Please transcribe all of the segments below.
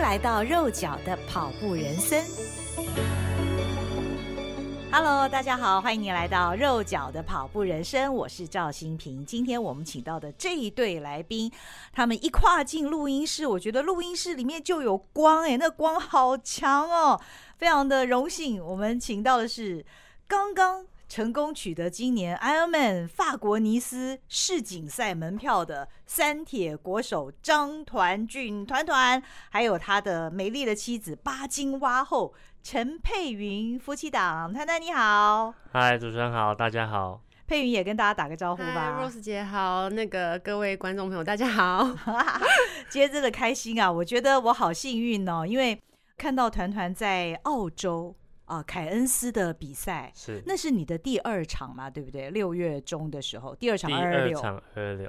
来到肉脚的跑步人生。Hello，大家好，欢迎你来到肉脚的跑步人生，我是赵新平。今天我们请到的这一对来宾，他们一跨进录音室，我觉得录音室里面就有光，哎，那光好强哦，非常的荣幸。我们请到的是刚刚。成功取得今年 Ironman 法国尼斯世锦赛门票的三铁国手张团俊团团，还有他的美丽的妻子巴金蛙后陈佩云夫妻档。团团你好，嗨，主持人好，大家好。佩云也跟大家打个招呼吧。Rose 姐好，那个各位观众朋友大家好。今天真的开心啊，我觉得我好幸运哦，因为看到团团在澳洲。啊，凯恩斯的比赛是，那是你的第二场嘛，对不对？六月中的时候，第二场二二六，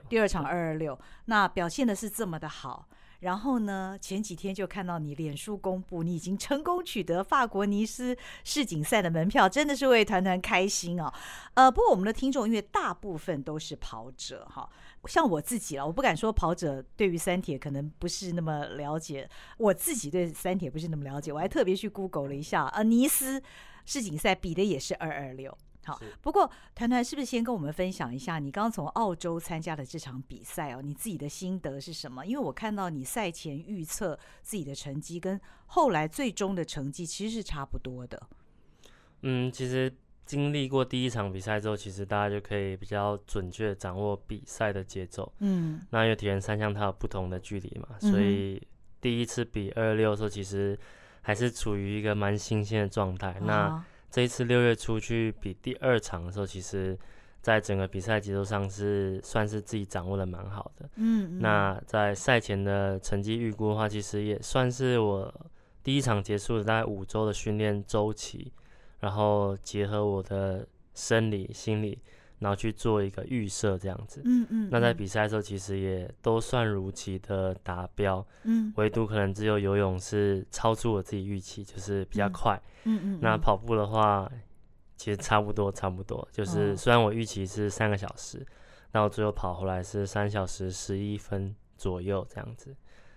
第二场二二六，那表现的是这么的好。然后呢，前几天就看到你脸书公布，你已经成功取得法国尼斯世锦赛的门票，真的是为团团开心哦。呃，不过我们的听众因为大部分都是跑者哈。像我自己了，我不敢说跑者对于三铁可能不是那么了解。我自己对三铁不是那么了解，我还特别去 Google 了一下，啊，尼斯世锦赛比的也是二二六。好，不过团团是不是先跟我们分享一下你刚刚从澳洲参加的这场比赛哦？你自己的心得是什么？因为我看到你赛前预测自己的成绩跟后来最终的成绩其实是差不多的。嗯，其实。经历过第一场比赛之后，其实大家就可以比较准确掌握比赛的节奏。嗯，那因为铁人三项它有不同的距离嘛，嗯，所以第一次比二二六的时候，其实还是处于一个蛮新鲜的状态。嗯。那这一次六月初去比第二场的时候，其实在整个比赛节奏上是算是自己掌握的蛮好的。嗯，嗯，那在赛前的成绩预估的话，其实也算是我第一场结束了大概五周的训练周期。然后结合我的生理、心理，然后去做一个预设，这样子。嗯嗯。那在比赛的时候，其实也都算如期的达标。嗯。唯独可能只有游泳是超出我自己预期，就是比较快。嗯嗯。那跑步的话，其实差不多，差不多。就是虽然我预期是三个小时，那我最后跑回来是三小时十一分左右这样子。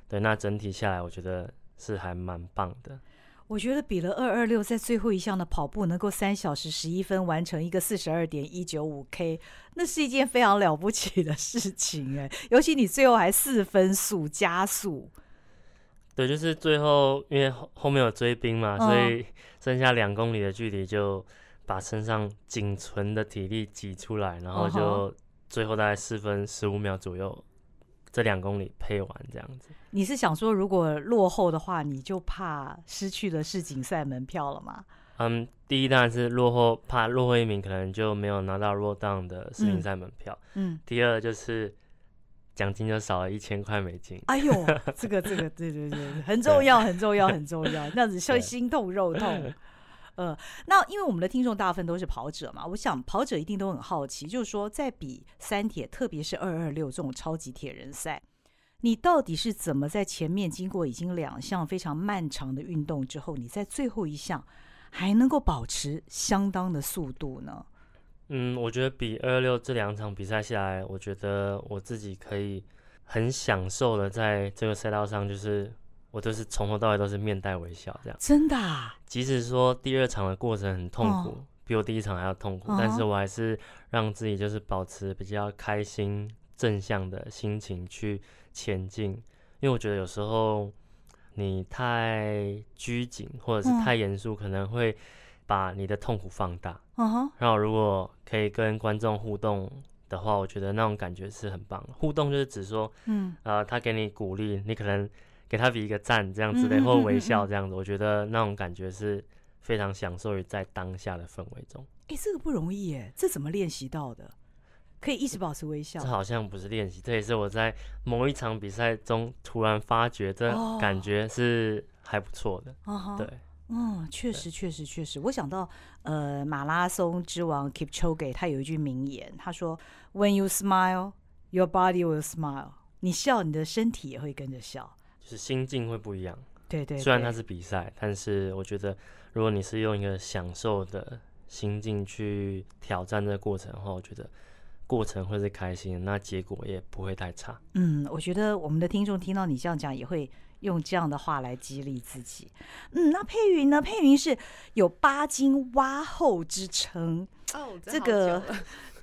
对，那整体下来，我觉得是还蛮棒的。我觉得比了二二六，在最后一项的跑步能够三小时十一分完成一个四十二点一九五 K，那是一件非常了不起的事情哎！尤其你最后还四分速加速。对，就是最后因为后后面有追兵嘛，所以剩下两公里的距离，就把身上仅存的体力挤出来，然后就最后大概四分十五秒左右。这两公里配完这样子，你是想说如果落后的话，你就怕失去了世锦赛门票了吗？嗯，第一当然是落后，怕落后一名可能就没有拿到 roll down 的世锦赛门票。嗯，第二就是奖金就少了一千块美金。哎呦，这个这个对对对，很重要很重要很重要，那样子 像心痛肉痛。呃，那因为我们的听众大部分都是跑者嘛，我想跑者一定都很好奇，就是说在比三铁，特别是二二六这种超级铁人赛，你到底是怎么在前面经过已经两项非常漫长的运动之后，你在最后一项还能够保持相当的速度呢？嗯，我觉得比二二六这两场比赛下来，我觉得我自己可以很享受的在这个赛道上，就是。我都是从头到尾都是面带微笑这样，真的啊。即使说第二场的过程很痛苦，哦，比我第一场还要痛苦，哦，但是我还是让自己就是保持比较开心、正向的心情去前进。因为我觉得有时候你太拘谨或者是太严肃，可能会把你的痛苦放大。嗯，然后如果可以跟观众互动的话，我觉得那种感觉是很棒。互动就是指说，嗯，呃，他给你鼓励，你可能。给他比一个赞，这样子的，或微笑这样子，我觉得那种感觉是非常享受于在当下的氛围中。哎、欸，这个不容易耶，这怎么练习到的？可以一直保持微笑？这好像不是练习，这也是我在某一场比赛中突然发觉，这感觉是还不错的。哦、对，嗯，确实，确实，确实。我想到，呃，马拉松之王 Kipchoge 他有一句名言，他说：“When you smile, your body will smile。”你笑，你的身体也会跟着笑。就是心境会不一样，对，对对。虽然它是比赛，但是我觉得，如果你是用一个享受的心境去挑战这个过程的话，我觉得过程会是开心，那结果也不会太差。嗯，我觉得我们的听众听到你这样讲，也会用这样的话来激励自己。嗯，那佩云呢？佩云是有八金蛙后之称。哦，这个，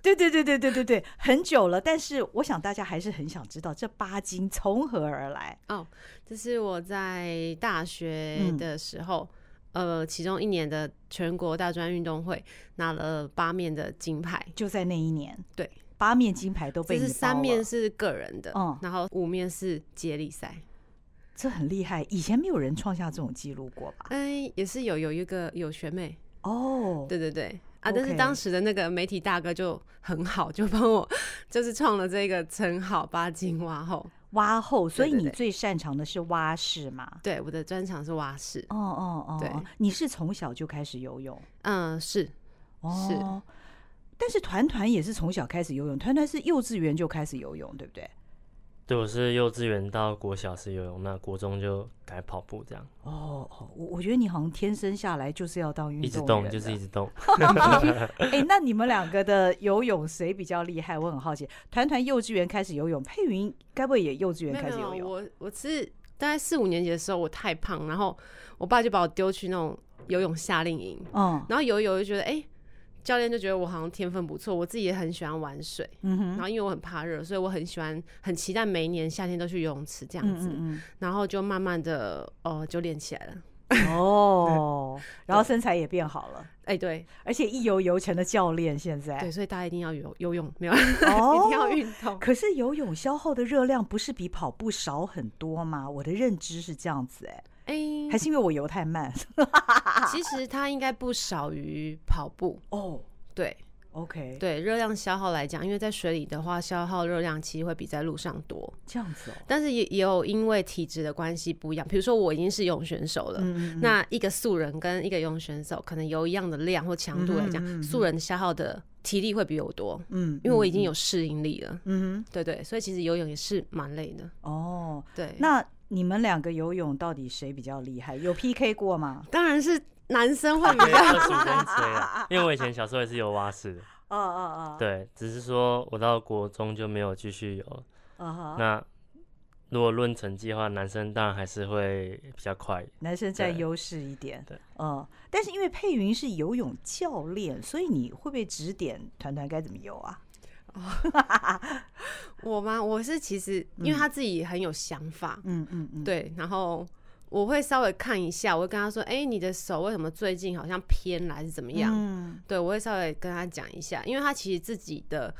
对对对对对对对，很久了。但是我想大家还是很想知道这八金从何而来。哦，这是我在大学的时候。嗯呃，其中一年的全国大专运动会拿了八面的金牌，就在那一年，对，八面金牌都被你。是三面是个人的，嗯，然后五面是接力赛，这很厉害。以前没有人创下这种记录过吧？嗯，也是有有一个有学妹哦，对对对啊，但是当时的那个媒体大哥就很好，就帮我就是创了这个称号“八金蛙后”。蛙后，所以你最擅长的是蛙式嘛？对，我的专长是蛙式。哦哦哦，对，你是从小就开始游泳？嗯，是，哦，是。但是团团也是从小开始游泳，团团是幼稚园就开始游泳，对不对？对，我是幼稚园到国小是游泳，那国中就改跑步这样。哦，我我觉得你好像天生下来就是要当运动，一直动就是一直动。哎、欸，那你们两个的游泳谁比较厉害？我很好奇。团团幼稚园开始游泳，佩云该不会也幼稚园开始游泳？我我是大概四五年级的时候，我太胖，然后我爸就把我丢去那种游泳夏令营。嗯，然后游一游就觉得哎。欸教练就觉得我好像天分不错，我自己也很喜欢玩水，嗯，然后因为我很怕热，所以我很喜欢，很期待每一年夏天都去游泳池这样子，嗯嗯，然后就慢慢的哦就练起来了，哦，然后身材也变好了，哎、欸、对，而且一游游成了教练现在，对，所以大家一定要游游泳，没有，哦、一定要运动。可是游泳消耗的热量不是比跑步少很多吗？我的认知是这样子、欸，哎、欸，还是因为我游太慢？其实它应该不少于跑步哦。对，OK，对，热量消耗来讲，因为在水里的话，消耗热量其实会比在路上多。这样子哦。但是也也有因为体质的关系不一样。比如说我已经是游泳选手了，嗯嗯，那一个素人跟一个游泳选手，可能游一样的量或强度来讲，素人消耗的体力会比我多。嗯，因为我已经有适应力了。嗯，对对，所以其实游泳也是蛮累的。哦，对。那你们两个游泳到底谁比较厉害？有 PK 过吗？当然是男生会比较因为我以前小时候也是游蛙式的。哦哦哦。对，只是说我到国中就没有继续游。Uh huh. 那如果论成绩的话，男生当然还是会比较快。男生占优势一点。对。嗯，但是因为佩云是游泳教练，所以你会不会指点团团该怎么游啊？我吗？我是其实因为他自己很有想法，嗯嗯嗯，对，然后我会稍微看一下，我会跟他说：“哎，你的手为什么最近好像偏还，是怎么样？”嗯，对，我会稍微跟他讲一下，因为他其实自己的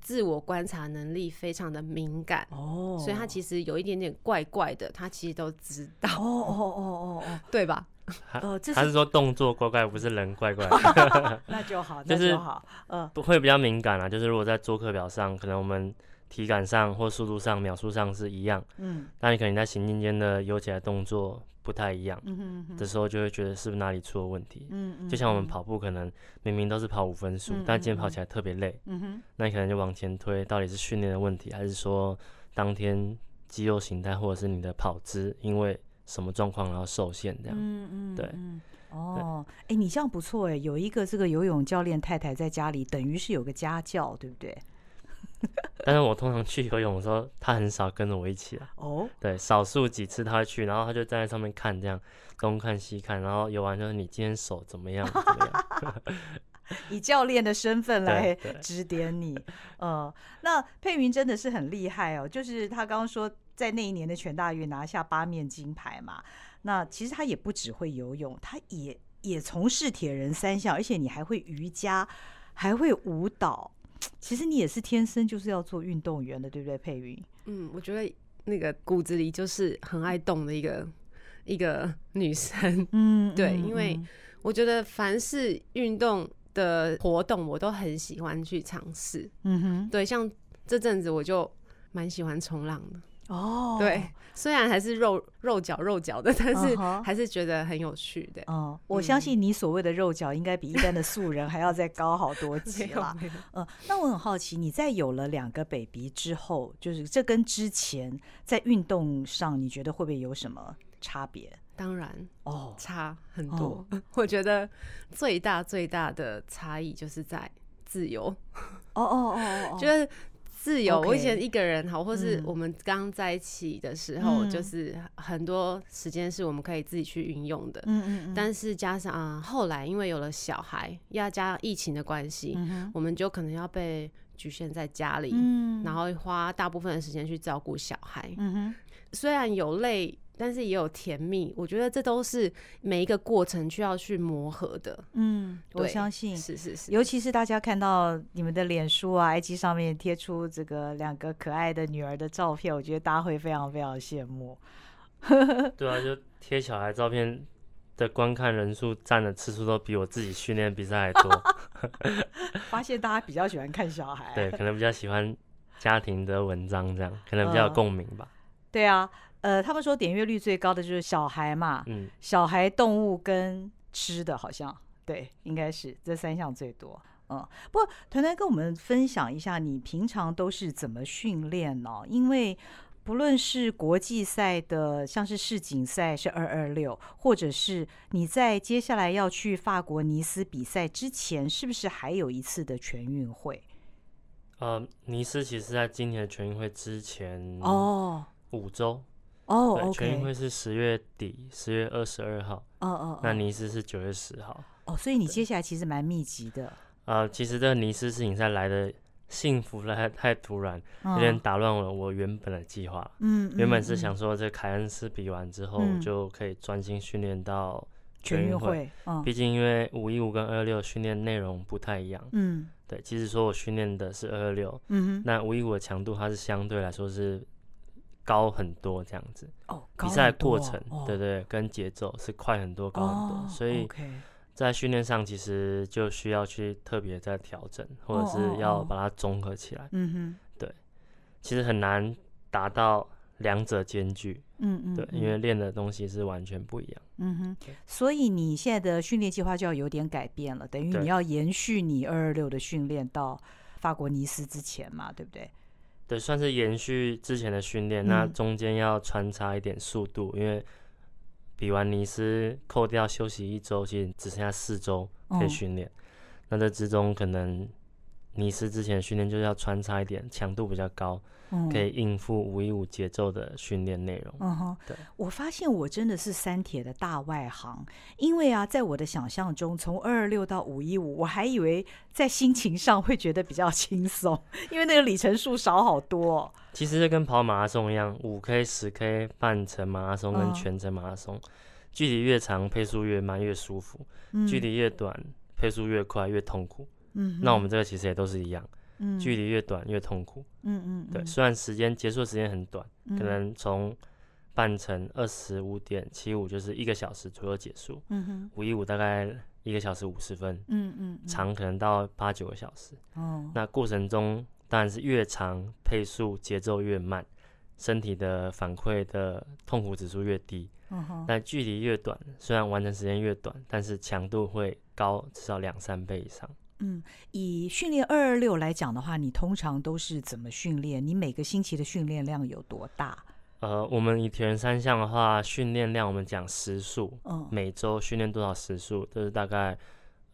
自我观察能力非常的敏感哦，所以他其实有一点点怪怪的，他其实都知道哦哦哦哦哦，对吧？呃，他是说动作怪怪，不是人怪怪。那就好，那就好。呃，会比较敏感啊，就是如果在做课表上，可能我们体感上或速度上、秒数上是一样，嗯，但你可能在行进间的游起来动作不太一样，嗯哼，的时候就会觉得是不是哪里出了问题，嗯嗯，就像我们跑步，可能明明都是跑五分速，但今天跑起来特别累，嗯哼，那你可能就往前推，到底是训练的问题，还是说当天肌肉形态或者是你的跑姿，因为什么状况然后受限这样？嗯嗯，对，哦，哎、欸，你这样不错哎，有一个这个游泳教练太太在家里，等于是有个家教，对不对？但是我通常去游泳的时候，他很少跟着我一起啊。哦，对，少数几次他会去，然后他就站在上面看，这样东看西看，然后游完就是：“你今天手怎么样？”怎么样？以教练的身份来指点你。呃，那佩云真的是很厉害哦，就是他刚刚说。在那一年的全大运拿下八面金牌嘛，那其实他也不只会游泳，他也也从事铁人三项，而且你还会瑜伽，还会舞蹈。其实你也是天生就是要做运动员的，对不对，佩云？嗯，我觉得那个骨子里就是很爱动的一个一个女生。嗯，对，因为我觉得凡是运动的活动，我都很喜欢去尝试。嗯哼，对，像这阵子我就蛮喜欢冲浪的。哦，对，虽然还是肉肉脚肉脚的，但是还是觉得很有趣的。哦，我相信你所谓的肉脚应该比一般的素人还要再高好多 级了。嗯，那我很好奇，你在有了两个 baby 之后，就是这跟之前在运动上，你觉得会不会有什么差别？当然，哦，oh, 差很多。Oh. 我觉得最大最大的差异就是在。自由。哦哦哦哦，就是。自由，我以前一个人好，或是我们刚在一起的时候，就是很多时间是我们可以自己去运用的。嗯嗯。但是加上啊，后来因为有了小孩，要加上疫情的关系，我们就可能要被局限在家里，然后花大部分的时间去照顾小孩。嗯哼。虽然有累。但是也有甜蜜，我觉得这都是每一个过程需要去磨合的。嗯，我相信是是是，尤其是大家看到你们的脸书啊、IG 上面贴出这个两个可爱的女儿的照片，我觉得大家会非常非常羡慕。对啊，就贴小孩照片的观看人数占的次数都比我自己训练比赛还多。发现大家比较喜欢看小孩，对，可能比较喜欢家庭的文章，这样可能比较有共鸣吧。对啊。呃，他们说点阅率最高的就是小孩嘛，嗯，小孩、动物跟吃的，好像对，应该是这三项最多。嗯，不过团团跟我们分享一下，你平常都是怎么训练呢？因为不论是国际赛的，像是世锦赛是二二六，或者是你在接下来要去法国尼斯比赛之前，是不是还有一次的全运会？呃，尼斯其实在今年的全运会之前哦，五周。哦，全运会是十月底，十月二十二号。哦哦，那尼斯是九月十号。哦，所以你接下来其实蛮密集的。呃，其实这个尼斯世锦赛来的幸福来太突然，有点打乱了我原本的计划。嗯，原本是想说这凯恩斯比完之后就可以专心训练到全运会。嗯，毕竟因为五一五跟二六训练内容不太一样。嗯，对，其实说我训练的是二二六。嗯哼，那五一五的强度它是相对来说是。高很多这样子。哦，比赛过程对对，跟节奏是快很多，高很多，所以在训练上其实就需要去特别再调整，或者是要把它综合起来。嗯哼，对，其实很难达到两者兼具。嗯嗯，对，因为练的东西是完全不一样。嗯哼，所以你现在的训练计划就要有点改变了，等于你要延续你二二六的训练到法国尼斯之前嘛，对不对？对，算是延续之前的训练，嗯、那中间要穿插一点速度，因为比完尼斯扣掉休息一周，其实只剩下四周可以训练。哦、那这之中可能尼斯之前训练就是要穿插一点强度比较高。可以应付五一五节奏的训练内容。嗯哼，对，我发现我真的是三铁的大外行，因为啊，在我的想象中，从二二六到五一五，我还以为在心情上会觉得比较轻松，因为那个里程数少好多哦。其实就跟跑马拉松一样，五 K、十 K、半程马拉松跟全程马拉松，距离越长，配速越慢越舒服；距离越短，配速越快越痛苦。嗯，那我们这个其实也都是一样。距离越短越痛苦。嗯嗯，对，虽然时间结束时间很短，可能从半程二十五点七五就是一个小时左右结束。嗯哼，五一五大概一个小时五十分。嗯嗯，长可能到八九个小时。哦，那过程中当然是越长，配速节奏越慢，身体的反馈的痛苦指数越低。嗯哼，但距离越短，虽然完成时间越短，但是强度会高至少两三倍以上。嗯，以训练二二六来讲的话，你通常都是怎么训练？你每个星期的训练量有多大？呃，我们以铁人三项的话，训练量我们讲时数，嗯，每周训练多少时数，都是大概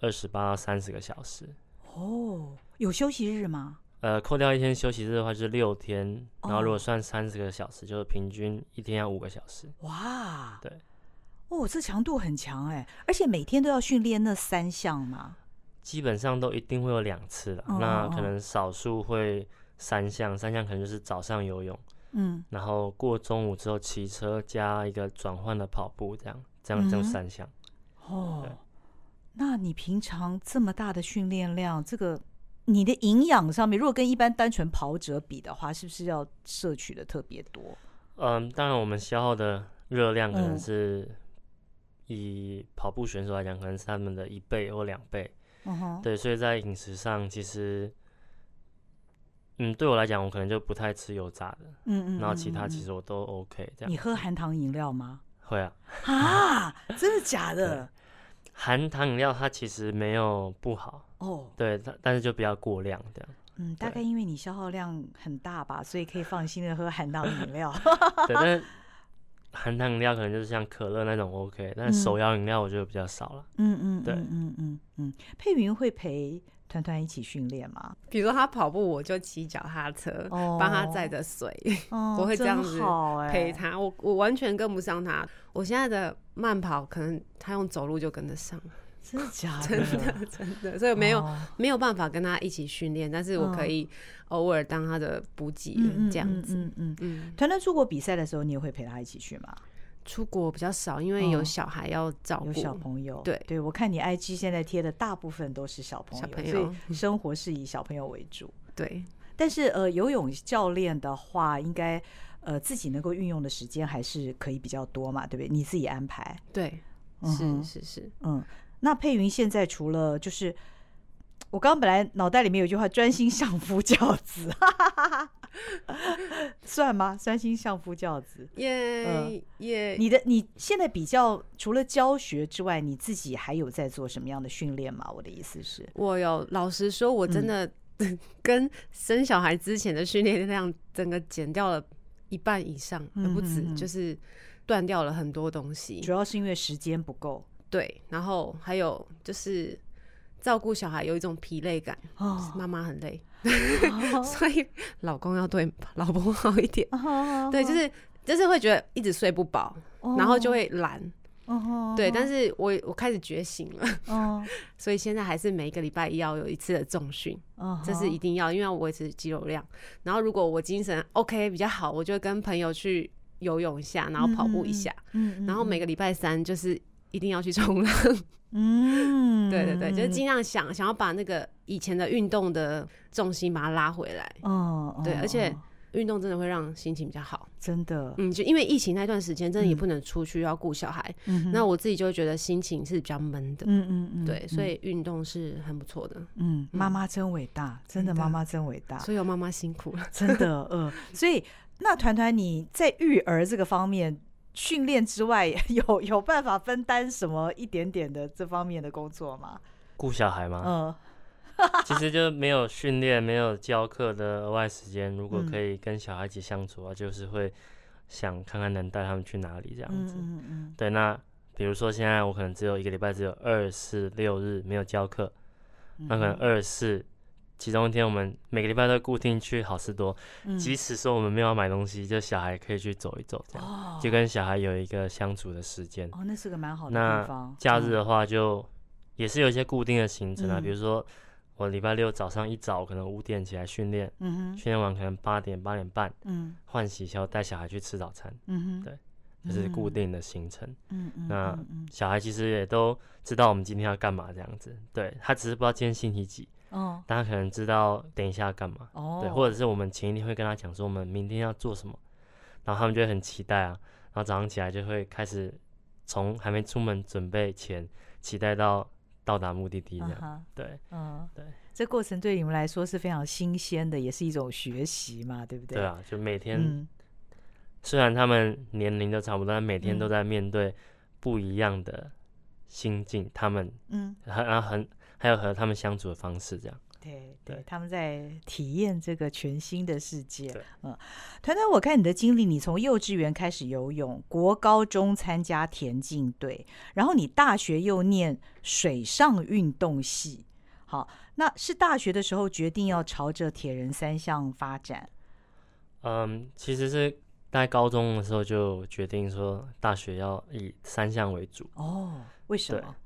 二十八到三十个小时。哦，有休息日吗？呃，扣掉一天休息日的话，就是六天。然后如果算三十个小时，就是平均一天要五个小时。哇，对，哦，这强度很强哎，而且每天都要训练那三项吗？基本上都一定会有两次了，哦、那可能少数会三项，三项可能就是早上游泳，嗯，然后过中午之后骑车加一个转换的跑步，这样，这样就三项。哦，那你平常这么大的训练量，这个你的营养上面，如果跟一般单纯跑者比的话，是不是要摄取的特别多？嗯，当然我们消耗的热量可能是以跑步选手来讲，可能是他们的一倍或两倍。Uh. 对，所以在饮食上，其实，嗯，对我来讲，我可能就不太吃油炸的，嗯，嗯嗯，然后其他其实我都 OK 这样。你喝含糖饮料吗？会啊。啊，真的假的？含糖饮料它其实没有不好哦，oh. 对，但但是就比较过量这样。嗯，大概因为你消耗量很大吧，所以可以放心的喝含糖饮料。对，但是。含糖饮料可能就是像可乐那种 OK，但是手摇饮料我觉得比较少了。嗯嗯，对，嗯嗯嗯，佩云会陪团团一起训练吗？比如说他跑步，我就骑脚踏车帮他载着水，我会这样子陪他。我我完全跟不上他。我现在的慢跑，可能他用走路就跟得上。真的假的？真的真的，所以没有没有办法跟他一起训练，但是我可以偶尔当他的补给员这样子。嗯嗯嗯。团团出国比赛的时候，你也会陪他一起去吗？出国比较少，因为有小孩要照顾，有小朋友。对对，我看你 IG 现在贴的大部分都是小朋友，小朋友，所以生活是以小朋友为主。对，但是呃，游泳教练的话，应该呃自己能够运用的时间还是可以比较多嘛，对不对？你自己安排。对，是是是，嗯。那佩云现在除了就是，我刚刚本来脑袋里面有一句话，专心相夫教子，算吗？专心相夫教子，耶耶。你的你现在比较除了教学之外，你自己还有在做什么样的训练吗？我的意思是，我有。老实说，我真的 跟生小孩之前的训练量，整个减掉了一半以上，而不止，就是断掉了很多东西。主要是因为时间不够。对，然后还有就是照顾小孩有一种疲累感，哦，妈妈很累，哦、所以老公要对老婆好一点。哦、对，就是就是会觉得一直睡不饱，哦、然后就会懒。哦、对，但是我我开始觉醒了，哦、所以现在还是每一个礼拜一要有一次的重训，哦、这是一定要，因为要维持肌肉量。然后如果我精神 OK 比较好，我就会跟朋友去游泳一下，然后跑步一下。嗯，然后每个礼拜三就是。一定要去冲浪，嗯，对对对，就是尽量想想要把那个以前的运动的重心把它拉回来，哦，对，而且运动真的会让心情比较好，真的，嗯，就因为疫情那段时间，真的也不能出去，要顾小孩，嗯那我自己就会觉得心情是比较闷的，嗯嗯嗯，对，所以运动是很不错的，嗯，妈妈真伟大，真的妈妈真伟大，所有妈妈辛苦了，真的，嗯，所以那团团你在育儿这个方面。训练之外，有有办法分担什么一点点的这方面的工作吗？顾小孩吗？嗯，其实就没有训练、没有教课的额外时间。如果可以跟小孩一起相处啊，就是会想看看能带他们去哪里这样子。嗯嗯。对，那比如说现在我可能只有一个礼拜只有二四六日没有教课，那可能二四。其中一天，我们每个礼拜都固定去好事多，嗯、即使说我们没有买东西，就小孩可以去走一走，这样、哦、就跟小孩有一个相处的时间。哦，那是个蛮好的地方。那假日的话，就也是有一些固定的行程啊，嗯、比如说我礼拜六早上一早可能五点起来训练，嗯训练完可能八点八点半，嗯，换洗后带小孩去吃早餐，嗯哼，对，这、就是固定的行程。嗯嗯。那小孩其实也都知道我们今天要干嘛这样子，对，他只是不知道今天星期几。哦，大家可能知道等一下要干嘛，哦，对，或者是我们前一天会跟他讲说我们明天要做什么，然后他们就会很期待啊，然后早上起来就会开始从还没出门准备前期待到到达目的地这样，uh. 对，嗯，对，这过程对你们来说是非常新鲜的，也是一种学习嘛，对不对？对啊，就每天，嗯、虽然他们年龄都差不多，但每天都在面对不一样的心境，他们，嗯，很很。还有和他们相处的方式，这样。对对，他们在体验这个全新的世界。对嗯，团团，我看你的经历，你从幼稚园开始游泳，国高中参加田径队，然后你大学又念水上运动系。好，那是大学的时候决定要朝着铁人三项发展。嗯，其实是在高中的时候就决定说，大学要以三项为主。哦，为什么？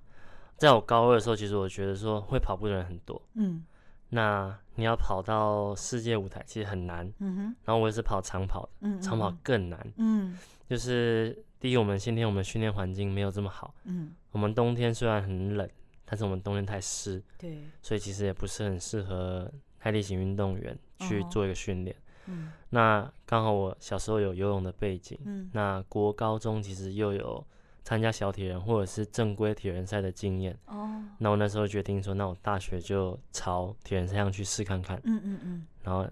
在我高二的时候，其实我觉得说会跑步的人很多，嗯，那你要跑到世界舞台其实很难，嗯哼，然后我也是跑长跑的，嗯，长跑更难，嗯，就是第一，我们先天我们训练环境没有这么好，嗯，我们冬天虽然很冷，但是我们冬天太湿，对，所以其实也不是很适合耐力型运动员去做一个训练，嗯，那刚好我小时候有游泳的背景，嗯，那国高中其实又有。参加小铁人或者是正规铁人赛的经验哦，那我那时候决定说，那我大学就朝铁人赛上去试看看，嗯嗯嗯，然后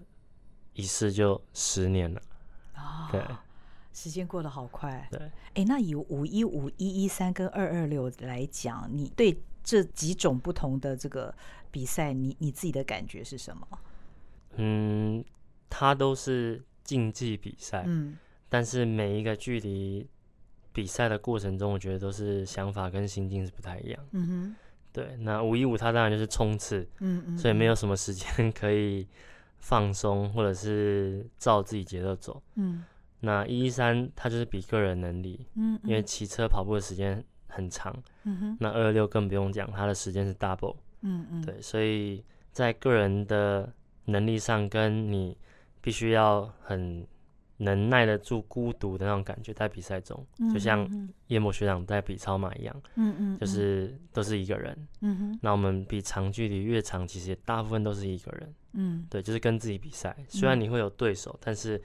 一试就十年了，哦，对，时间过得好快，对，哎，那以五一五一一三跟二二六来讲，你对这几种不同的这个比赛，你你自己的感觉是什么？嗯，它都是竞技比赛，嗯，但是每一个距离。比赛的过程中，我觉得都是想法跟心境是不太一样。嗯哼，对，那五一五它当然就是冲刺，嗯嗯，所以没有什么时间 可以放松或者是照自己节奏走，嗯。那一一三它就是比个人能力，嗯，因为骑车跑步的时间很长，嗯哼。那二二六更不用讲，它的时间是 double，嗯嗯，对，所以在个人的能力上，跟你必须要很。能耐得住孤独的那种感觉，在比赛中，就像夜魔学长在比超马一样，嗯嗯，就是都是一个人，嗯哼。那我们比长距离越长，其实也大部分都是一个人，嗯，对，就是跟自己比赛。虽然你会有对手，但是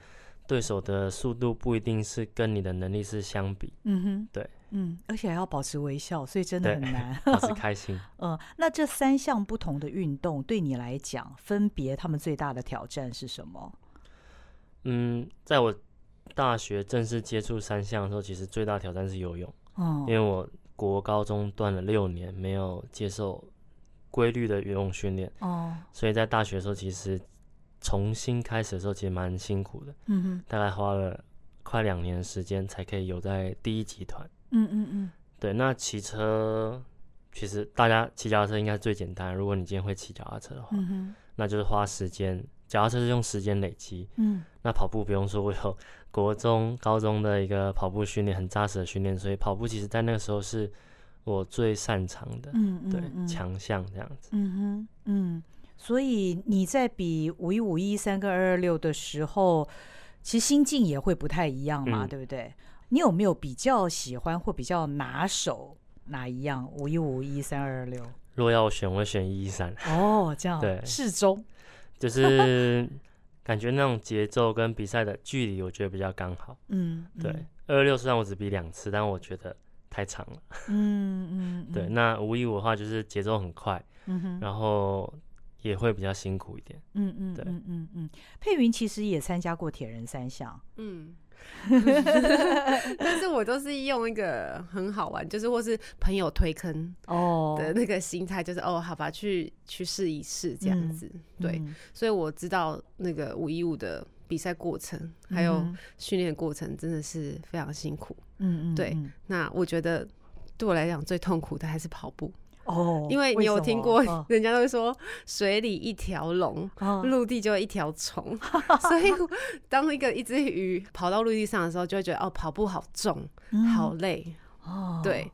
对手的速度不一定是跟你的能力是相比，嗯哼，对，嗯，而且还要保持微笑，所以真的很难 保持 开心。嗯，那这三项不同的运动对你来讲，分别他们最大的挑战是什么？嗯，在我大学正式接触三项的时候，其实最大挑战是游泳。哦，因为我国高中断了六年，没有接受规律的游泳训练。哦，所以在大学的时候，其实重新开始的时候，其实蛮辛苦的。嗯哼，大概花了快两年的时间才可以游在第一集团。嗯嗯嗯，对。那骑车，其实大家骑脚踏车应该是最简单。如果你今天会骑脚踏车的话，嗯哼，那就是花时间。脚踏车是用时间累积，嗯，那跑步不用说，我有 国中、高中的一个跑步训练，很扎实的训练，所以跑步其实在那个时候是我最擅长的，嗯，嗯，嗯，对，强项这样子，嗯哼，嗯，所以你在比五一五一三跟二二六的时候，其实心境也会不太一样嘛，嗯、对不对？你有没有比较喜欢或比较拿手哪一样？五一五一三二二六，如果要我选，我会选一一三。哦，这样，对，适中。就是 感觉那种节奏跟比赛的距离，我觉得比较刚好。嗯，对。二二六虽然我只比两次，但我觉得太长了。嗯嗯。对，那五一五的话就是节奏很快，嗯哼，然后也会比较辛苦一点。嗯嗯，对，嗯嗯嗯。佩云其实也参加过铁人三项。嗯。但是我都是用一个很好玩，就是或是朋友推坑哦的那个心态，就是哦，好吧，去去试一试这样子。嗯、对，嗯、所以我知道那个五一五的比赛过程，还有训练过程，真的是非常辛苦。嗯嗯，对。那我觉得对我来讲最痛苦的还是跑步。哦，因为你有听过，人家都会说水里一条龙，陆地就一条虫，所以当一个一只鱼跑到陆地上的时候，就会觉得哦，跑步好重，好累，哦，对，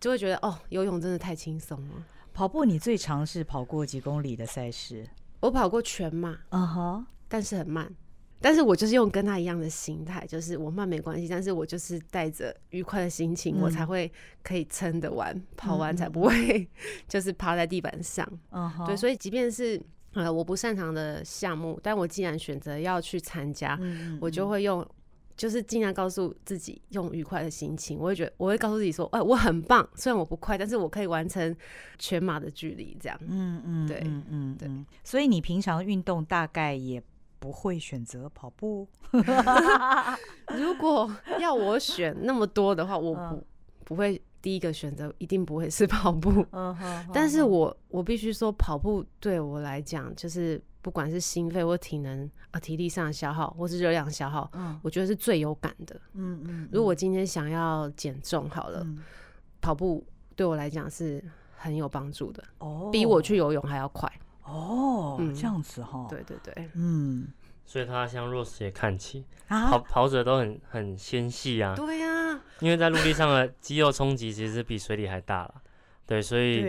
就会觉得哦，游泳真的太轻松了。跑步你最长是跑过几公里的赛事？我跑过全马，嗯哼，但是很慢。但是我就是用跟他一样的心态，就是我慢没关系，但是我就是带着愉快的心情，嗯、我才会可以撑得完，跑完才不会 就是趴在地板上。嗯，对，所以即便是呃我不擅长的项目，但我既然选择要去参加，嗯、我就会用就是尽量告诉自己用愉快的心情，我会觉得我会告诉自己说，哎、欸，我很棒，虽然我不快，但是我可以完成全马的距离，这样。嗯嗯，对，嗯嗯对。所以你平常运动大概也。不会选择跑步。如果要我选那么多的话，我不不会第一个选择，一定不会是跑步。但是我我必须说，跑步对我来讲，就是不管是心肺或体能啊、体力上的消耗，或是热量消耗，我觉得是最有感的。嗯嗯。如果我今天想要减重，好了，跑步对我来讲是很有帮助的。哦，比我去游泳还要快。哦，这样子哈，对对对，嗯，所以他向若时也看齐，跑跑者都很很纤细啊，对呀，因为在陆地上的肌肉冲击其实比水里还大了，对，所以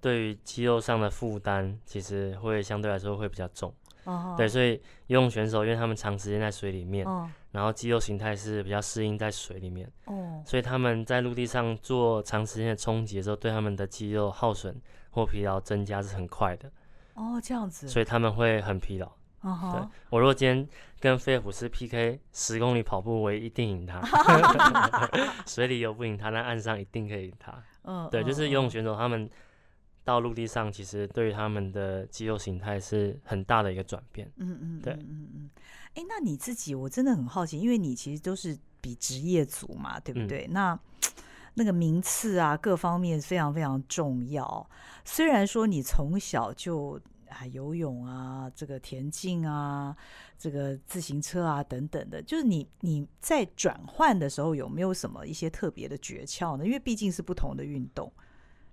对。于肌肉上的负担其实会相对来说会比较重，哦。对，所以游泳选手因为他们长时间在水里面，然后肌肉形态是比较适应在水里面，哦。所以他们在陆地上做长时间的冲击的时候，对他们的肌肉耗损或疲劳增加是很快的。哦，这样子，所以他们会很疲劳。Uh huh. 对，我如果今天跟菲尔普斯 PK 十公里跑步，我也一定赢他。水里游不赢他，但岸上一定可以赢他。嗯、uh，huh. 对，就是游泳选手他们到陆地上，其实对于他们的肌肉形态是很大的一个转变。嗯嗯，对，嗯嗯。哎，那你自己，我真的很好奇，因为你其实都是比职业组嘛，对不对？嗯、那那个名次啊，各方面非常非常重要。虽然说你从小就啊游泳啊，这个田径啊，这个自行车啊等等的，就是你你在转换的时候有没有什么一些特别的诀窍呢？因为毕竟是不同的运动。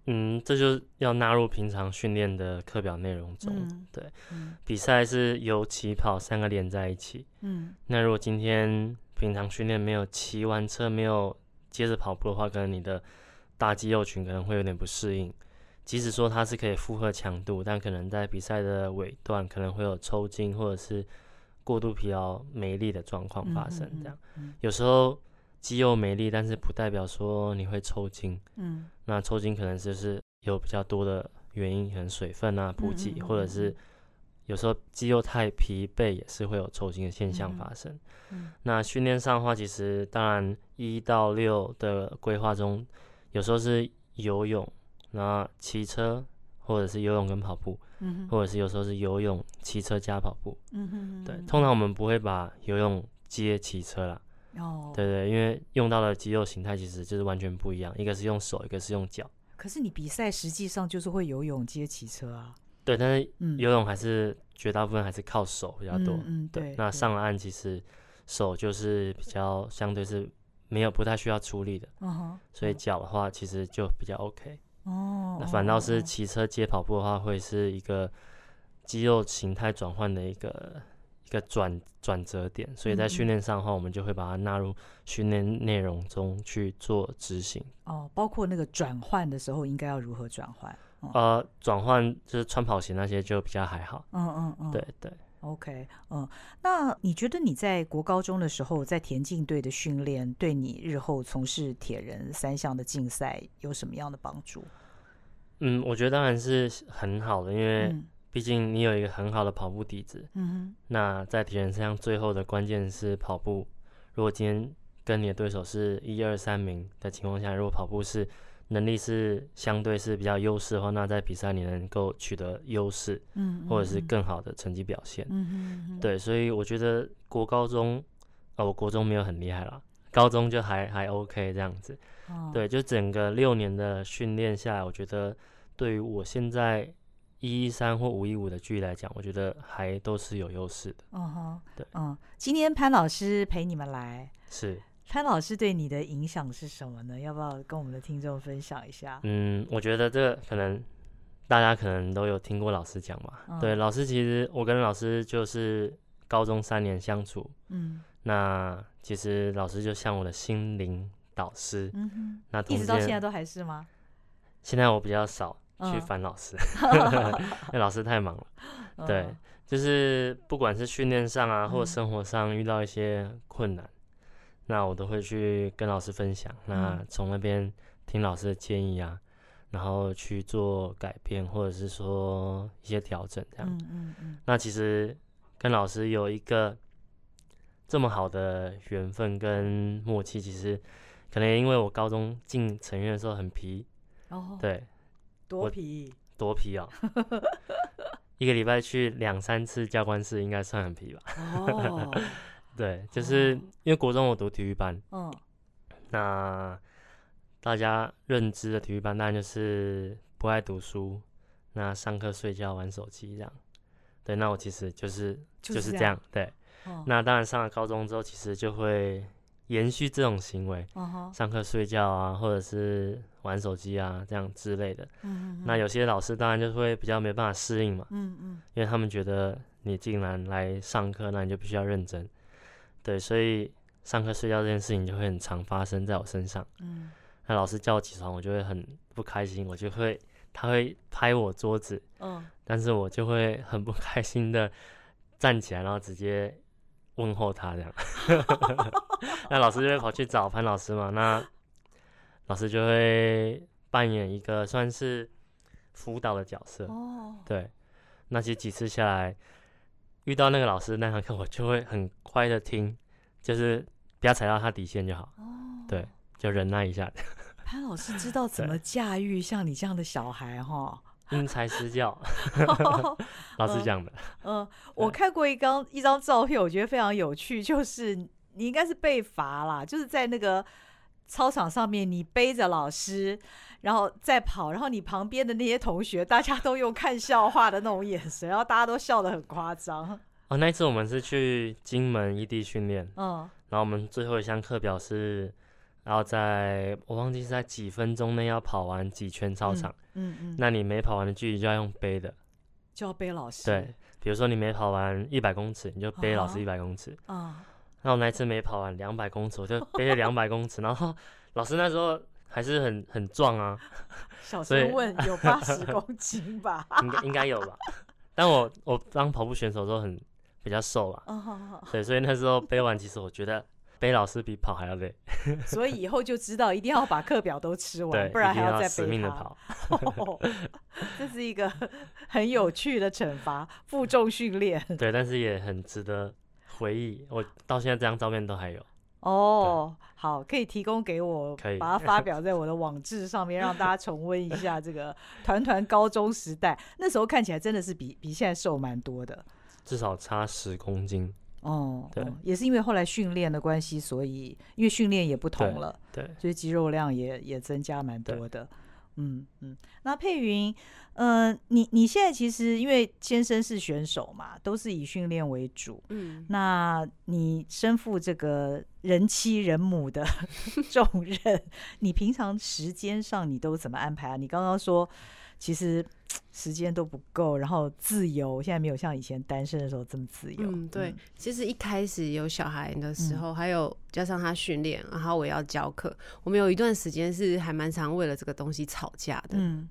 嗯，这就要纳入平常训练的课表内容中。嗯、对，嗯、比赛是由起跑三个连在一起。嗯，那如果今天平常训练没有骑完车，没有接着跑步的话，可能你的大肌肉群可能会有点不适应。即使说它是可以负荷强度，但可能在比赛的尾段可能会有抽筋或者是过度疲劳没力的状况发生。这样，嗯嗯嗯、有时候。肌肉没力，但是不代表说你会抽筋。嗯，那抽筋可能就是有比较多的原因，可能水分啊、补给，或者是有时候肌肉太疲惫，也是会有抽筋的现象发生。嗯，嗯那训练上的话，其实当然一到六的规划中，有时候是游泳，那骑车，或者是游泳跟跑步，嗯，或者是有时候是游泳、骑车加跑步。嗯哼，对，通常我们不会把游泳接骑车啦。哦，对对，因为用到的肌肉形态其实就是完全不一样，一个是用手，一个是用脚。可是你比赛实际上就是会游泳接骑车啊？对，但是游泳还是绝大部分还是靠手比较多。嗯，嗯，对。那上了岸其实手就是比较相对是没有不太需要出力的。嗯哼。所以脚的话其实就比较 OK。哦。那反倒是骑车接跑步的话，会是一个肌肉形态转换的一个。一个转转折点，所以在训练上的话，我们就会把它纳入训练内容中去做执行。哦，包括那个转换的时候，应该要如何转换？嗯、呃，转换就是穿跑鞋那些就比较还好。嗯嗯嗯，对对。OK，嗯，那你觉得你在国高中的时候，在田径队的训练，对你日后从事铁人三项的竞赛有什么样的帮助？嗯，我觉得当然是很好的，因为、嗯。毕竟你有一个很好的跑步底子，嗯哼。那在铁人三项最后的关键是跑步。如果今天跟你的对手是一二三名的情况下，如果跑步是能力是相对是比较优势的话，那在比赛你能够取得优势，嗯，或者是更好的成绩表现，嗯哼。对，所以我觉得国高中，哦，我国中没有很厉害啦，高中就还还 OK 这样子。哦。对，就整个六年的训练下来，我觉得对于我现在。一一三或五一五的距离来讲，我觉得还都是有优势的。嗯哼，对，嗯，今天潘老师陪你们来，是潘老师对你的影响是什么呢？要不要跟我们的听众分享一下？嗯，我觉得这个可能大家可能都有听过老师讲嘛。嗯、对，老师其实我跟老师就是高中三年相处，嗯，那其实老师就像我的心灵导师，嗯哼，那一直到现在都还是吗？现在我比较少。去烦老师，因为老师太忙了。对，就是不管是训练上啊，或者生活上遇到一些困难，那我都会去跟老师分享。那从那边听老师的建议啊，然后去做改变，或者是说一些调整，这样。嗯嗯嗯。那其实跟老师有一个这么好的缘分跟默契，其实可能因为我高中进成院的时候很皮。哦。对。多皮，多皮哦！一个礼拜去两三次教官室，应该算很皮吧？哦，对，就是因为国中我读体育班，嗯，那大家认知的体育班当然就是不爱读书，那上课睡觉玩手机这样。对，那我其实就是就是这样。对，那当然上了高中之后，其实就会。延续这种行为，uh huh. 上课睡觉啊，或者是玩手机啊，这样之类的。嗯嗯。那有些老师当然就会比较没办法适应嘛。嗯嗯。因为他们觉得你竟然来上课，那你就必须要认真。对，所以上课睡觉这件事情就会很常发生在我身上。嗯。那老师叫我起床，我就会很不开心，我就会他会拍我桌子。嗯。但是我就会很不开心的站起来，然后直接。问候他这样，那老师就会跑去找潘老师嘛。那老师就会扮演一个算是辅导的角色。哦，对。那其实几次下来，遇到那个老师那堂课，我就会很乖的听，就是不要踩到他底线就好。哦，对，就忍耐一下。潘老师知道怎么驾驭像你这样的小孩哈。因材施教，老师讲的。嗯，嗯，我看过一张一张照片，我觉得非常有趣，就是你应该是被罚啦，就是在那个操场上面，你背着老师，然后再跑，然后你旁边的那些同学，大家都用看笑话的那种眼神，然后大家都笑得很夸张。哦，那一次我们是去金门异地训练，嗯，然后我们最后一项课表是然后在我忘记是在几分钟内要跑完几圈操场，嗯嗯，那你没跑完的距离就要用背的，就要背老师，对，比如说你没跑完一百公尺，你就背老师一百公尺，啊，那我那一次没跑完两百公尺，我就背了两百公尺，然后老师那时候还是很很壮啊，小声问 有八十公斤吧，应该应该有吧，但我我当跑步选手的时候很比较瘦了，哦，对，所以那时候背完其实我觉得。背老师比跑还要累，所以以后就知道一定要把课表都吃完，不然还要再死命的跑。这是一个很有趣的惩罚，负重训练。对，但是也很值得回忆。我到现在这张照片都还有。哦，好，可以提供给我，可以把它发表在我的网志上面，让大家重温一下这个团团高中时代。那时候看起来真的是比比现在瘦蛮多的，至少差十公斤。哦，对，也是因为后来训练的关系，所以因为训练也不同了，对，对，所以肌肉量也也增加蛮多的。嗯嗯，那佩云，嗯、呃，你你现在其实因为先生是选手嘛，都是以训练为主，嗯，那你身负这个人妻人母的 重任，你平常时间上你都怎么安排啊？你刚刚说。其实 时间都不够，然后自由，现在没有像以前单身的时候这么自由。嗯，对。嗯、其实一开始有小孩的时候，嗯、还有加上他训练，然后我也要教课，我们有一段时间是还蛮常为了这个东西吵架的。嗯。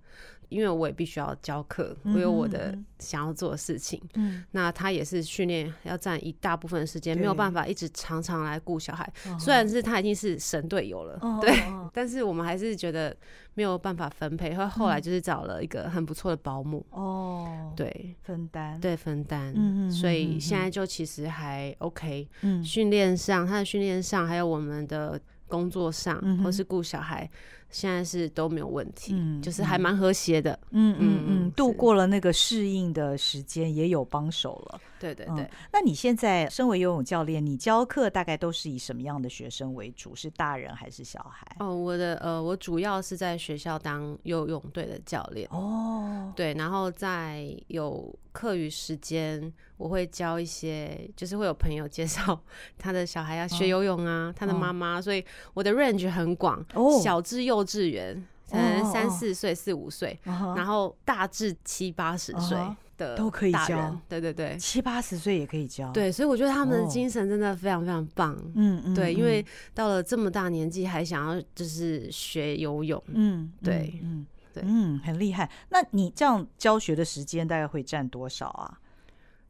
因为我也必须要教课，我有我的想要做的事情。嗯，那他也是训练要占一大部分的时间，没有办法一直常常来顾小孩。虽然是他已经是神队友了，对，但是我们还是觉得没有办法分配。后后来就是找了一个很不错的保姆。哦，对，分担，对，分担。嗯，所以现在就其实还 OK。嗯，训练上，他的训练上，还有我们的工作上，或是顾小孩。现在是都没有问题，嗯、就是还蛮和谐的，嗯嗯嗯，度过了那个适应的时间，也有帮手了。对对对、嗯，那你现在身为游泳教练，你教课大概都是以什么样的学生为主？是大人还是小孩？哦，我的呃，我主要是在学校当游泳队的教练。哦，对，然后在有课余时间，我会教一些，就是会有朋友介绍他的小孩要学游泳啊，哦、他的妈妈，哦、所以我的 range 很广，哦、小至幼稚园，可能三四岁、四五岁，哦、然后大至七八十岁。都可以教，对对对，七八十岁也可以教，对，所以我觉得他们的精神真的非常非常棒，嗯嗯，对，因为到了这么大年纪还想要就是学游泳，嗯，对，嗯对，嗯，很厉害。那你这样教学的时间大概会占多少啊？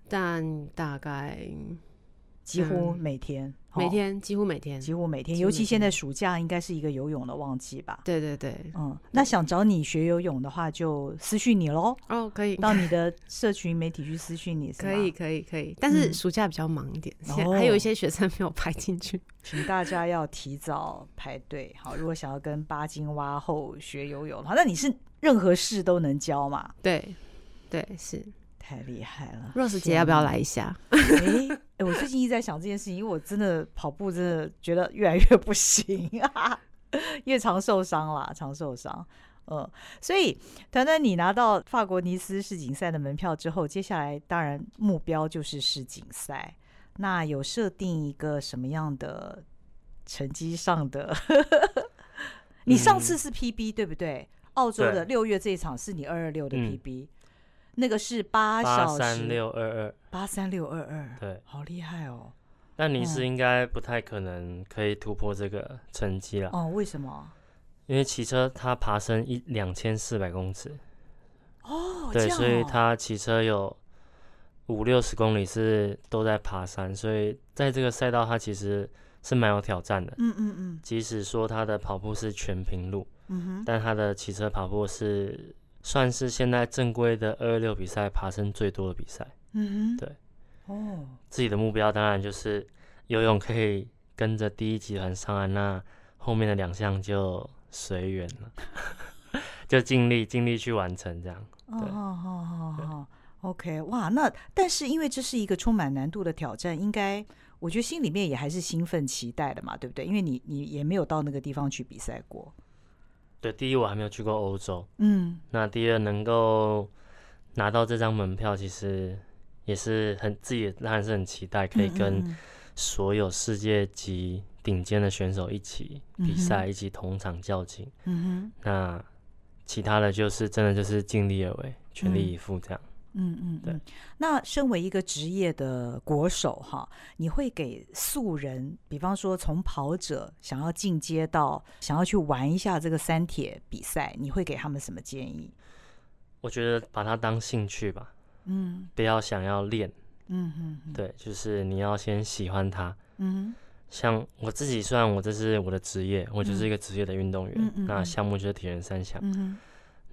但大概。几乎每天，每天几乎每天，几乎每天，尤其现在暑假应该是一个游泳的旺季吧？对对对，嗯，那想找你学游泳的话，就私讯你喽。哦，可以 到你的社群媒体去私讯你，可以可以可以。但是暑假比较忙一点，还有一些学生没有排进去，请大家要提早排队。好，如果想要跟八金蛙后学游泳的话，那你是任何事都能教嘛？对，对是。太厉害了，Rose 姐要不要来一下？哎我最近一直在想这件事情，因为我真的跑步真的觉得越来越不行啊，因为常受伤啦，常受伤。嗯，所以团团，你拿到法国尼斯世锦赛的门票之后，接下来当然目标就是世锦赛。那有设定一个什么样的成绩上的？你上次是 PB、嗯、对不对？澳洲的六月这一场是你二二六的 PB。嗯那个是八小时八三六二二，八三六二二，对，好厉害哦！但你是应该不太可能可以突破这个成绩了哦？为什么？因为骑车它爬升一两千四百公尺哦，对，哦、所以它骑车有五六十公里是都在爬山，所以在这个赛道它其实是蛮有挑战的。嗯嗯嗯，即使说它的跑步是全平路，嗯哼，但它的骑车跑步是。算是现在正规的二二六比赛爬升最多的比赛。嗯哼，对，哦，自己的目标当然就是游泳可以跟着第一集团上岸，那后面的两项就随缘了，就尽力尽力去完成这样。对，哦哦哦哦，OK，哇，那但是因为这是一个充满难度的挑战，应该我觉得心里面也还是兴奋期待的嘛，对不对？因为你你也没有到那个地方去比赛过。对，第一我还没有去过欧洲，嗯，那第二能够拿到这张门票，其实也是很自己当然是很期待，可以跟所有世界级顶尖的选手一起比赛，嗯、一起同场较劲。嗯哼，那其他的就是真的就是尽力而为，全力以赴这样。嗯嗯嗯，对。那身为一个职业的国手哈，你会给素人，比方说从跑者想要进阶到想要去玩一下这个三铁比赛，你会给他们什么建议？我觉得把它当兴趣吧。嗯，不要想要练。嗯哼，对，就是你要先喜欢它。嗯。像我自己，虽然我这是我的职业，我就是一个职业的运动员，嗯、那项目就是铁人三项。嗯、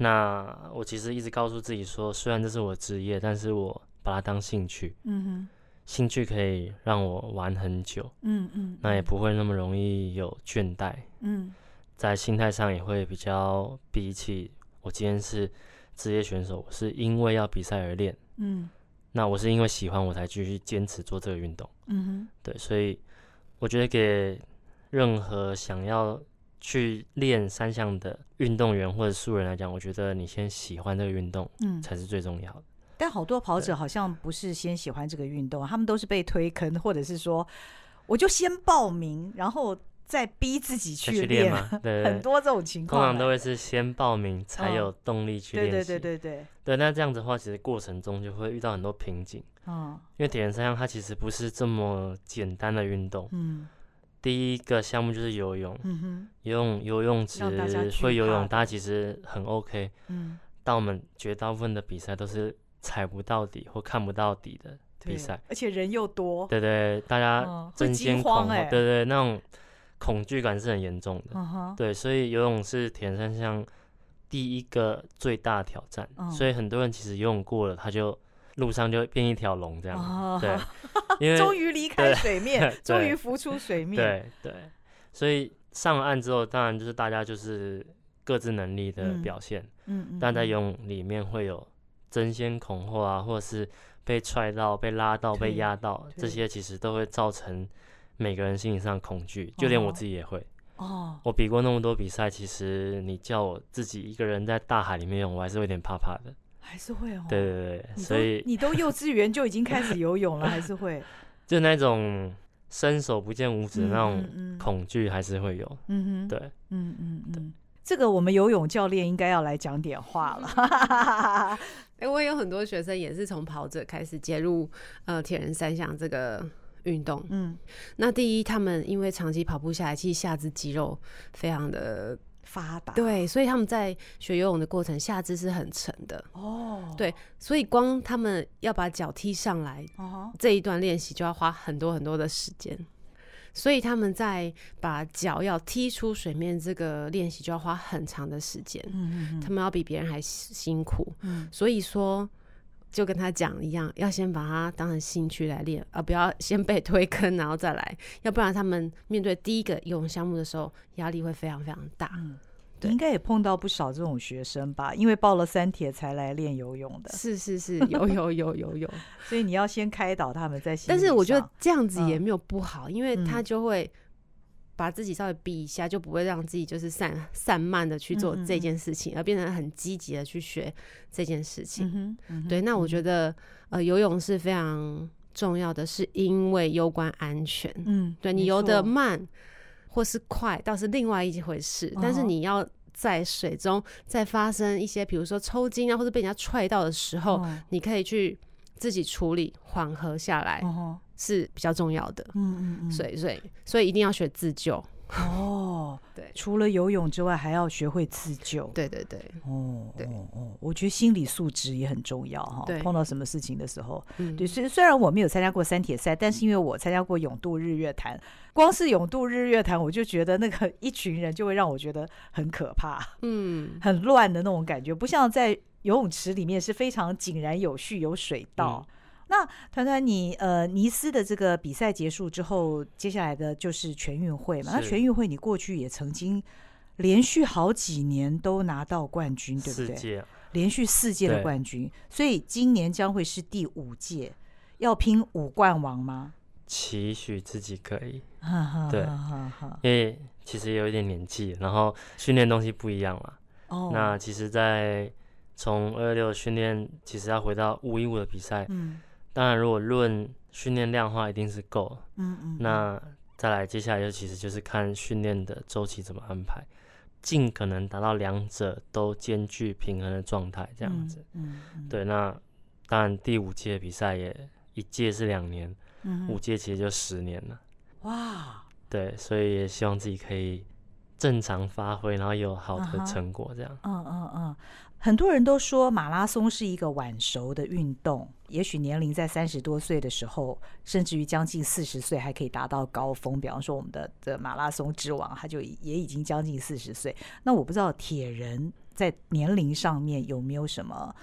那我其实一直告诉自己说，虽然这是我职业，但是我把它当兴趣。嗯、哼兴趣可以让我玩很久。嗯嗯、那也不会那么容易有倦怠。嗯、在心态上也会比较，比起我今天是职业选手，我是因为要比赛而练。嗯、那我是因为喜欢我才继续坚持做这个运动。嗯、哼对，所以。我觉得给任何想要去练三项的运动员或者素人来讲，我觉得你先喜欢这个运动，嗯，才是最重要的。但好多跑者好像不是先喜欢这个运动，他们都是被推坑，或者是说，我就先报名，然后再逼自己去练嘛。对，很多这种情况，通常都会是先报名才有动力去练习。对对对对对。对，那这样子的话，其实过程中就会遇到很多瓶颈。嗯，因为铁人三项它其实不是这么简单的运动。嗯，第一个项目就是游泳。嗯，游泳游泳池会游泳，大家其实很 OK。嗯，但我们绝大部分的比赛都是踩不到底或看不到底的比赛，而且人又多。对对，大家争先恐后。对对，那种恐惧感是很严重的。嗯哼，对，所以游泳是铁人三项第一个最大挑战。所以很多人其实游泳过了，他就。路上就变一条龙这样，哦、对，因为终于离开水面，终于浮出水面，对对，所以上了岸之后，当然就是大家就是各自能力的表现，嗯，嗯嗯，但在游泳里面会有争先恐后啊，或者是被踹到、被拉到、被压到，这些其实都会造成每个人心理上恐惧，就连我自己也会。哦，我比过那么多比赛，其实你叫我自己一个人在大海里面游，我还是有点怕怕的。还是会哦，对对对，所以你都幼稚园就已经开始游泳了，还是会，就那种伸手不见五指的那种恐惧还是会有，嗯哼，对，嗯嗯嗯，这个我们游泳教练应该要来讲点话了。哎，我有很多学生也是从跑者开始接入呃铁人三项这个运动，嗯，那第一他们因为长期跑步下来，其实下肢肌肉非常的。发达对，所以他们在学游泳的过程，下肢是很沉的哦。对，所以光他们要把脚踢上来，哦、这一段练习就要花很多很多的时间。所以他们在把脚要踢出水面这个练习就要花很长的时间。嗯嗯嗯，他们要比别人还辛苦。嗯，所以说。就跟他讲一样，要先把它当成兴趣来练，而不要先被推坑然后再来，要不然他们面对第一个游泳项目的时候，压力会非常非常大。嗯，对，应该也碰到不少这种学生吧？因为报了三铁才来练游泳的。是是是，有有有有有，所以你要先开导他们再。但是我觉得这样子也没有不好，嗯，因为他就会。把自己稍微逼一下，就不会让自己就是散散漫的去做这件事情，嗯嗯，而变成很积极的去学这件事情。对，那我觉得呃，游泳是非常重要的，是因为攸关安全。嗯，对，你游得慢或是快倒是另外一回事，但是你要在水中在发生一些，比如说抽筋啊，或者被人家踹到的时候，你可以去自己处理，缓和下来。是比较重要的，嗯嗯嗯，所以所以所以一定要学自救。哦，对，除了游泳之外，还要学会自救，对对对，哦，对。哦，我觉得心理素质也很重要哈，对，碰到什么事情的时候，对，虽虽然我没有参加过三铁赛，但是因为我参加过泳渡日月潭，光是泳渡日月潭，我就觉得那个一群人就会让我觉得很可怕，嗯，很乱的那种感觉，不像在游泳池里面是非常井然有序，有水道。那团团，你呃尼斯的这个比赛结束之后，接下来的就是全运会嘛？那全运会你过去也曾经连续好几年都拿到冠军，对不对？届连续四届的冠军，所以今年将会是第五届，要拼五冠王吗？期许自己可以，对，因为其实有一点年纪，然后训练东西不一样了。哦，那其实，在从二六训练，其实要回到五一五的比赛，嗯。当然，如果论训练量的话，一定是够。嗯嗯。那再来接下来就其实就是看训练的周期怎么安排，尽可能达到两者都兼具平衡的状态，这样子。嗯，嗯嗯对，那当然第五届比赛也一届是两年，嗯、五届其实就十年了。哇！对，所以也希望自己可以正常发挥，然后有好的成果，这样。嗯嗯嗯。很多人都说马拉松是一个晚熟的运动，也许年龄在三十多岁的时候，甚至于将近四十岁还可以达到高峰。比方说我们的的马拉松之王，他就也已经将近四十岁。那我不知道铁人在年龄上面有没有什么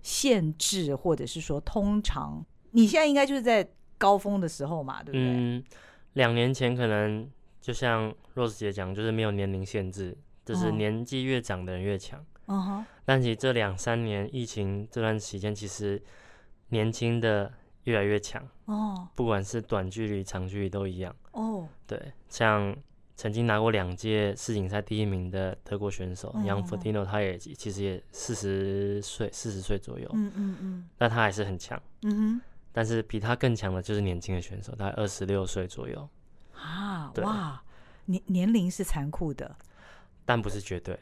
限制，或者是说，通常你现在应该就是在高峰的时候嘛，对不对？嗯，两年前可能就像 Rose 姐讲，就是没有年龄限制，就是年纪越长的人越强。嗯哼，但其实这两三年疫情这段时间，其实年轻的越来越强哦，不管是短距离、长距离都一样哦。对，像曾经拿过两届世锦赛第一名的德国选手 Jan Frodeno，他也其实也四十岁、四十岁左右，嗯嗯嗯，但他还是很强，嗯哼。但是比他更强的就是年轻的选手，大概二十六岁左右啊。哇，年年龄是残酷的，但不是绝对。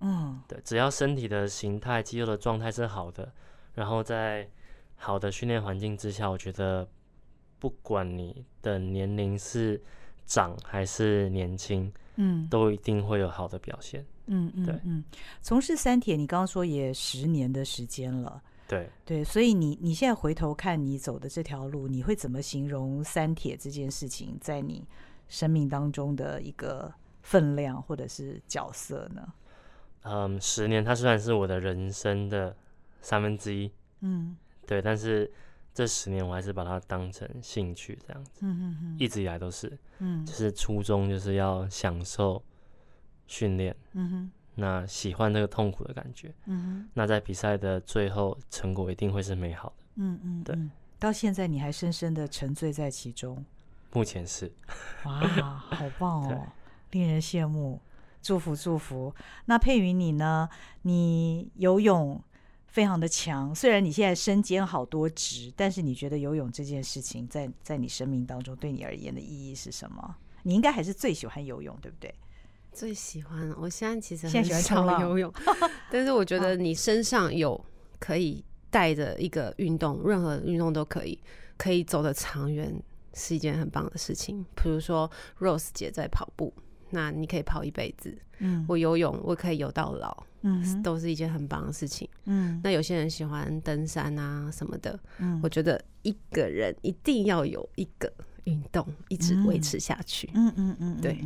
嗯，对，只要身体的形态、肌肉的状态是好的，然后在好的训练环境之下，我觉得不管你的年龄是长还是年轻，嗯，都一定会有好的表现。嗯嗯，对，嗯，从事三铁，你刚刚说也十年的时间了，对对，所以你你现在回头看你走的这条路，你会怎么形容三铁这件事情在你生命当中的一个分量或者是角色呢？嗯，十年，它虽然是我的人生的三分之一，嗯，对，但是这十年我还是把它当成兴趣这样子，嗯嗯嗯，一直以来都是，嗯，就是初衷就是要享受训练，嗯哼，那喜欢这个痛苦的感觉，嗯哼，那在比赛的最后成果一定会是美好的，嗯嗯，对，到现在你还深深的沉醉在其中，目前是，哇，好棒哦，令人羡慕。祝福祝福。那佩云你呢？你游泳非常的强，虽然你现在身兼好多职，但是你觉得游泳这件事情在在你生命当中对你而言的意义是什么？你应该还是最喜欢游泳，对不对？最喜欢。我现在其实很喜欢唱游泳，但是我觉得你身上有可以带着一个运动，任何运动都可以，可以走得长远，是一件很棒的事情。比如说 Rose 姐在跑步。那你可以跑一辈子，嗯，我游泳我可以游到老，嗯，都是一件很棒的事情，嗯。那有些人喜欢登山啊什么的，嗯，我觉得一个人一定要有一个运动，一直维持下去，嗯嗯嗯，嗯，对。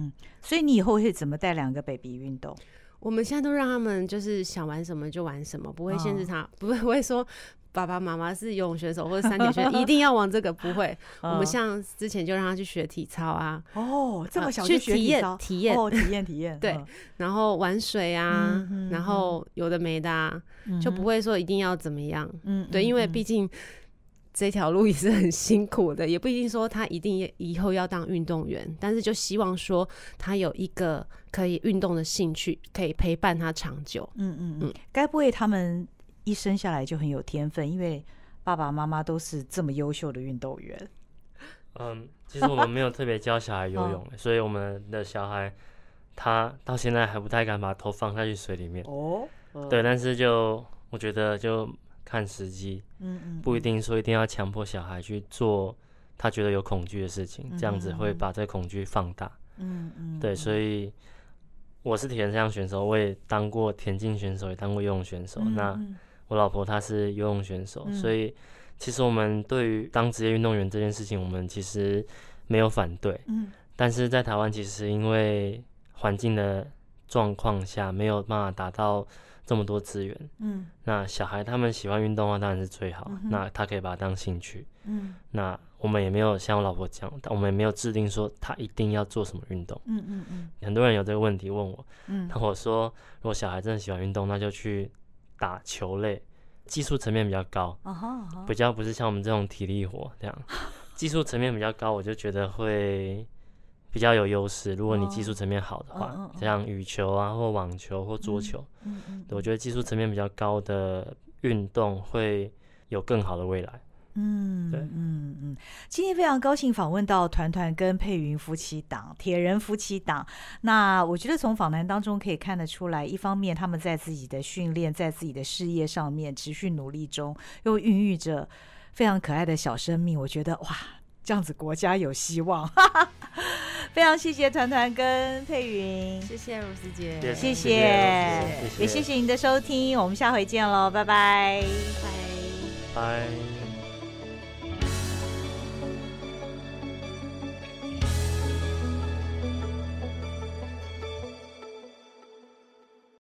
所以你以后会怎么带两个 baby 运动？我们现在都让他们就是想玩什么就玩什么，不会限制他，不会不会说。爸爸妈妈是游泳选手或者三铁选手，一定要玩这个不会。我们像之前就让他去学体操啊，哦，这么小就学体操，体验体验体验，对，然后玩水啊，然后有的没的啊，就不会说一定要怎么样，嗯，对，因为毕竟这条路也是很辛苦的，也不一定说他一定以后要当运动员，但是就希望说他有一个可以运动的兴趣，可以陪伴他长久。嗯嗯嗯，该不会他们？一生下来就很有天分，因为爸爸妈妈都是这么优秀的运动员。嗯，其实我们没有特别教小孩游泳，哦、所以我们的小孩他到现在还不太敢把头放下去水里面。哦，哦对，但是就我觉得就看时机，嗯，嗯嗯，不一定说一定要强迫小孩去做他觉得有恐惧的事情，这样子会把这恐惧放大。嗯，嗯嗯，对，所以我是铁人三项选手，我也当过田径选手，也当过游泳选手。那我老婆她是游泳选手，嗯、所以其实我们对于当职业运动员这件事情，我们其实没有反对。嗯，但是在台湾，其实因为环境的状况下，没有办法达到这么多资源。嗯，那小孩他们喜欢运动的话，当然是最好。嗯、那他可以把它当兴趣。嗯，那我们也没有像我老婆讲，我们也没有制定说他一定要做什么运动。嗯嗯嗯。很多人有这个问题问我，嗯，那我说如果小孩真的喜欢运动，那就去。打球类，技术层面比较高，uh uh. 比较不是像我们这种体力活这样，技术层面比较高，我就觉得会比较有优势。如果你技术层面好的话，uh uh. 像羽球啊，或网球或桌球，嗯嗯、uh，huh. 我觉得技术层面比较高的运动会有更好的未来。嗯，对，嗯嗯。今天非常高兴访问到团团跟佩云夫妻档，铁人夫妻档。那我觉得从访谈当中可以看得出来，一方面他们在自己的训练，在自己的事业上面持续努力中，又孕育着非常可爱的小生命。我觉得哇，这样子国家有希望。非常谢谢团团跟佩云，谢谢如思姐，谢谢，谢谢也谢谢您的收听，我们下回见喽，拜拜，拜拜。拜。